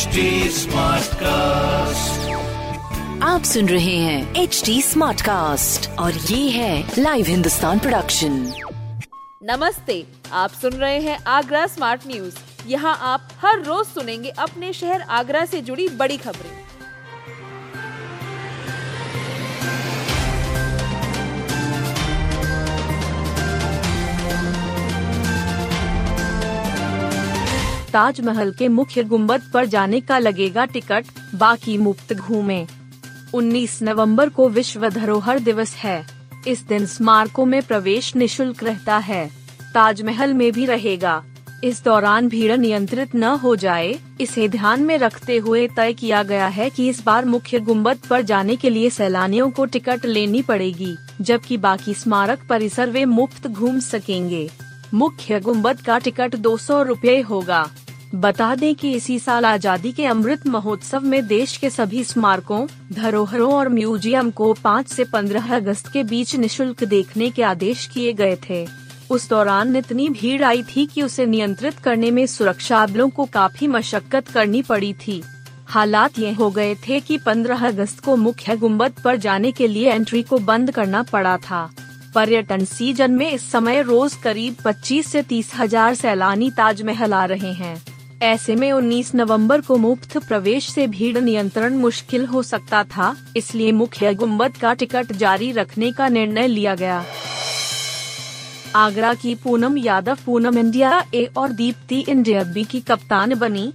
HD cast आप सुन रहे हैं एच डी स्मार्ट कास्ट और ये है लाइव हिंदुस्तान प्रोडक्शन नमस्ते आप सुन रहे हैं आगरा स्मार्ट न्यूज़ यहाँ आप हर रोज सुनेंगे अपने शहर आगरा से जुड़ी बड़ी खबरें। ताजमहल के मुख्य गुंबद पर जाने का लगेगा टिकट, बाकी मुफ़्त घूमे। 19 नवंबर को विश्व धरोहर दिवस है। इस दिन स्मारकों में प्रवेश निशुल्क रहता है। ताजमहल में भी रहेगा। इस दौरान भीड़ नियंत्रित न हो जाए, इसे ध्यान में रखते हुए तय किया गया है कि इस बार मुख्य गुंबद पर जाने के लिए सैलानियों को टिकट लेनी पड़ेगी, जबकि बाकी स्मारक परिसर वे मुफ़्त घूम सकेंगे। मुख्य गुंबद का टिकट दो सौ होगा। बता दें कि इसी साल आज़ादी के अमृत महोत्सव में देश के सभी स्मारकों, धरोहरों और म्यूज़ियम को 5 से 15 अगस्त के बीच निशुल्क देखने के आदेश किए गए थे। उस दौरान इतनी भीड़ आई थी कि उसे नियंत्रित करने में सुरक्षा बलों को काफ़ी मशक्कत करनी पड़ी थी। हालात ये हो गए थे कि 15 अगस्त को मुख्य गुंबद पर जाने के लिए एंट्री को बंद करना पड़ा था। पर्यटन सीज़न में इस समय रोज करीब 25 से तीस हज़ार सैलानी ताजमहल आ रहे हैं। ऐसे में 19 नवंबर को मुफ़्त प्रवेश से भीड़ नियंत्रण मुश्किल हो सकता था, इसलिए मुख्य गुंबद का टिकट जारी रखने का निर्णय लिया गया। आगरा की पूनम यादव पूनम इंडिया, ए और दीप्ति इंडिया बी की कप्तान बनी।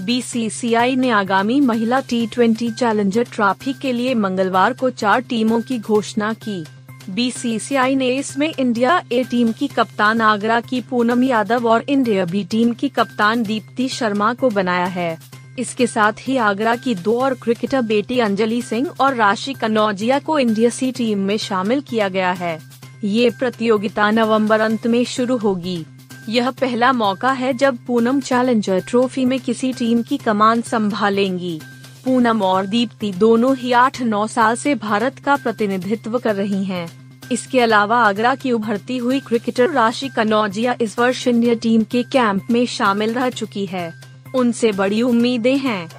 बीसीसीआई ने आगामी महिला टी ट्वेंटी चैलेंजर ट्रॉफी के लिए मंगलवार को चार टीमों की घोषणा की। बीसीसीआई ने इसमें इंडिया ए टीम की कप्तान आगरा की पूनम यादव और इंडिया बी टीम की कप्तान दीप्ति शर्मा को बनाया है। इसके साथ ही आगरा की दो और क्रिकेटर बेटी अंजलि सिंह और राशि कनौजिया को इंडिया सी टीम में शामिल किया गया है। ये प्रतियोगिता नवंबर अंत में शुरू होगी। यह पहला मौका है जब पूनम चैलेंजर ट्रॉफी में किसी टीम की कमान संभालेंगी। पूनम और दीप्ति दोनों ही आठ नौ साल से भारत का प्रतिनिधित्व कर रही हैं। इसके अलावा आगरा की उभरती हुई क्रिकेटर राशि कनौजिया इस वर्ष इंडिया टीम के कैंप में शामिल रह चुकी है। उनसे बड़ी उम्मीदें हैं।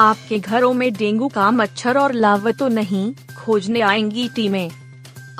आपके घरों में डेंगू का मच्छर और लावा तो नहीं, खोजने आएँगी टीमें।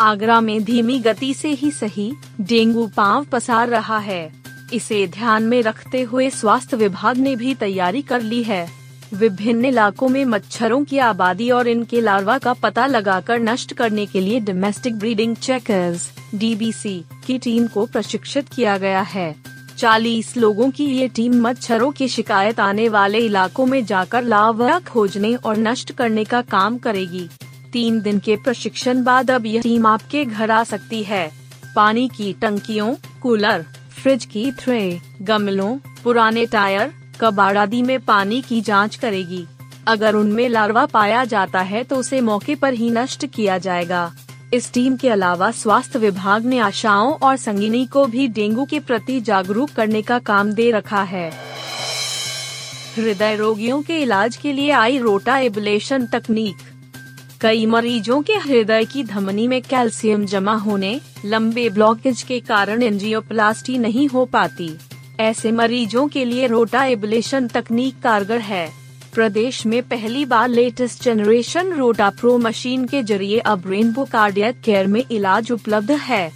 आगरा में धीमी गति से ही सही, डेंगू पाँव पसार रहा है। इसे ध्यान में रखते हुए स्वास्थ्य विभाग ने भी तैयारी कर ली है। विभिन्न इलाकों में मच्छरों की आबादी और इनके लार्वा का पता लगाकर नष्ट करने के लिए डोमेस्टिक ब्रीडिंग चेकर्स डीबीसी की टीम को प्रशिक्षित किया गया है। 40 लोगों की ये टीम मच्छरों की शिकायत आने वाले इलाकों में जाकर लार्वा खोजने और नष्ट करने का काम करेगी। तीन दिन के प्रशिक्षण बाद अब यह टीम आपके घर आ सकती है। पानी की टंकियों, कूलर, फ्रिज की थ्रे गमलों, पुराने टायर कबाड़ आदि में पानी की जाँच करेगी। अगर उनमें लार्वा पाया जाता है तो उसे मौके पर ही नष्ट किया जाएगा। इस टीम के अलावा स्वास्थ्य विभाग ने आशाओं और संगिनी को भी डेंगू के प्रति जागरूक करने का काम दे रखा है। हृदय रोगियों के इलाज के लिए आई रोटा एबुलेशन तकनीक। कई मरीजों के हृदय की धमनी में कैल्शियम जमा होने, लंबे ब्लॉकेज के कारण एंजियोप्लास्टी नहीं हो पाती। ऐसे मरीजों के लिए रोटा एबुलेशन तकनीक कारगर है। प्रदेश में पहली बार latest generation Rota Pro machine के ज़रिए अब रेनबो कार्डियक केयर में इलाज उपलब्ध है।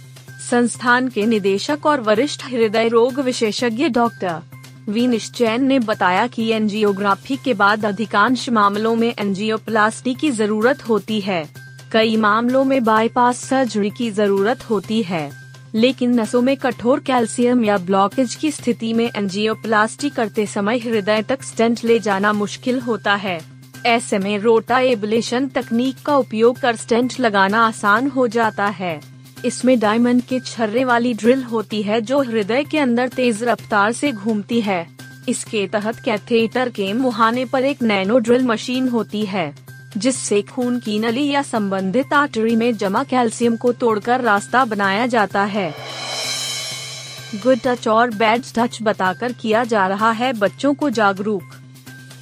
संस्थान के निदेशक और वरिष्ठ हृदय रोग विशेषज्ञ डॉक्टर वी निश्चैन ने बताया कि एंजियोग्राफी के बाद अधिकांश मामलों में एंजियोप्लास्टी की ज़रूरत होती है। कई मामलों में बाईपास सर्जरी की ज़रूरत होती है। लेकिन नसों में कठोर कैल्शियम या ब्लॉकेज की स्थिति में एंजियोप्लास्टी करते समय हृदय तक स्टेंट ले जाना मुश्किल होता है। ऐसे में रोटा एबुलेशन तकनीक का उपयोग कर स्टेंट लगाना आसान हो जाता है। इसमें डायमंड के छर्रे वाली ड्रिल होती है जो हृदय के अंदर तेज रफ्तार से घूमती है। इसके तहत कैथेटर के मुहाने पर एक नैनो ड्रिल मशीन होती है। जिससे खून की नली या संबंधित आर्टरी में जमा कैल्शियम को तोड़कर रास्ता बनाया जाता है। गुड टच और बैड टच बताकर किया जा रहा है बच्चों को जागरूक।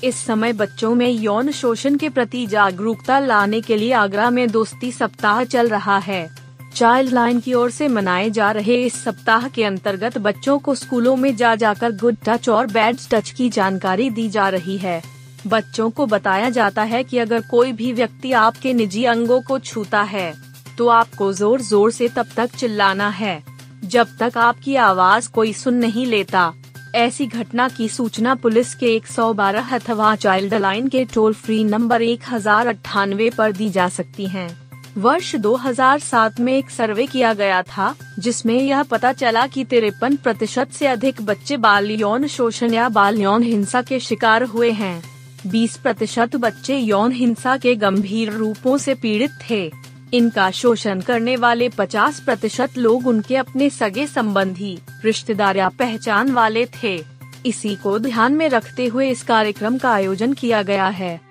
इस समय बच्चों में यौन शोषण के प्रति जागरूकता लाने के लिए आगरा में दोस्ती सप्ताह चल रहा है। चाइल्ड लाइन की ओर से मनाए जा रहे इस सप्ताह के अंतर्गत बच्चों को स्कूलों में जा जाकर गुड टच और बैड टच की जानकारी दी जा रही है। बच्चों को बताया जाता है कि अगर कोई भी व्यक्ति आपके निजी अंगों को छूता है तो आपको ज़ोर ज़ोर से तब तक चिल्लाना है, जब तक आपकी आवाज़ कोई सुन नहीं लेता। ऐसी घटना की सूचना पुलिस के 112 अथवा चाइल्ड लाइन के टोल फ्री नंबर एक हज़ार अट्ठानवे आरोप दी जा सकती है। वर्ष 2007 में एक सर्वे किया गया था, जिसमें यह पता चला कि तिरपन प्रतिशत ऐसी अधिक बच्चे बाल यौन शोषण या बाल यौन हिंसा के शिकार हुए हैं। 20 प्रतिशत बच्चे यौन हिंसा के गंभीर रूपों से पीड़ित थे। इनका शोषण करने वाले 50 प्रतिशत लोग उनके अपने सगे संबंधी, रिश्तेदार या पहचान वाले थे। इसी को ध्यान में रखते हुए इस कार्यक्रम का आयोजन किया गया है।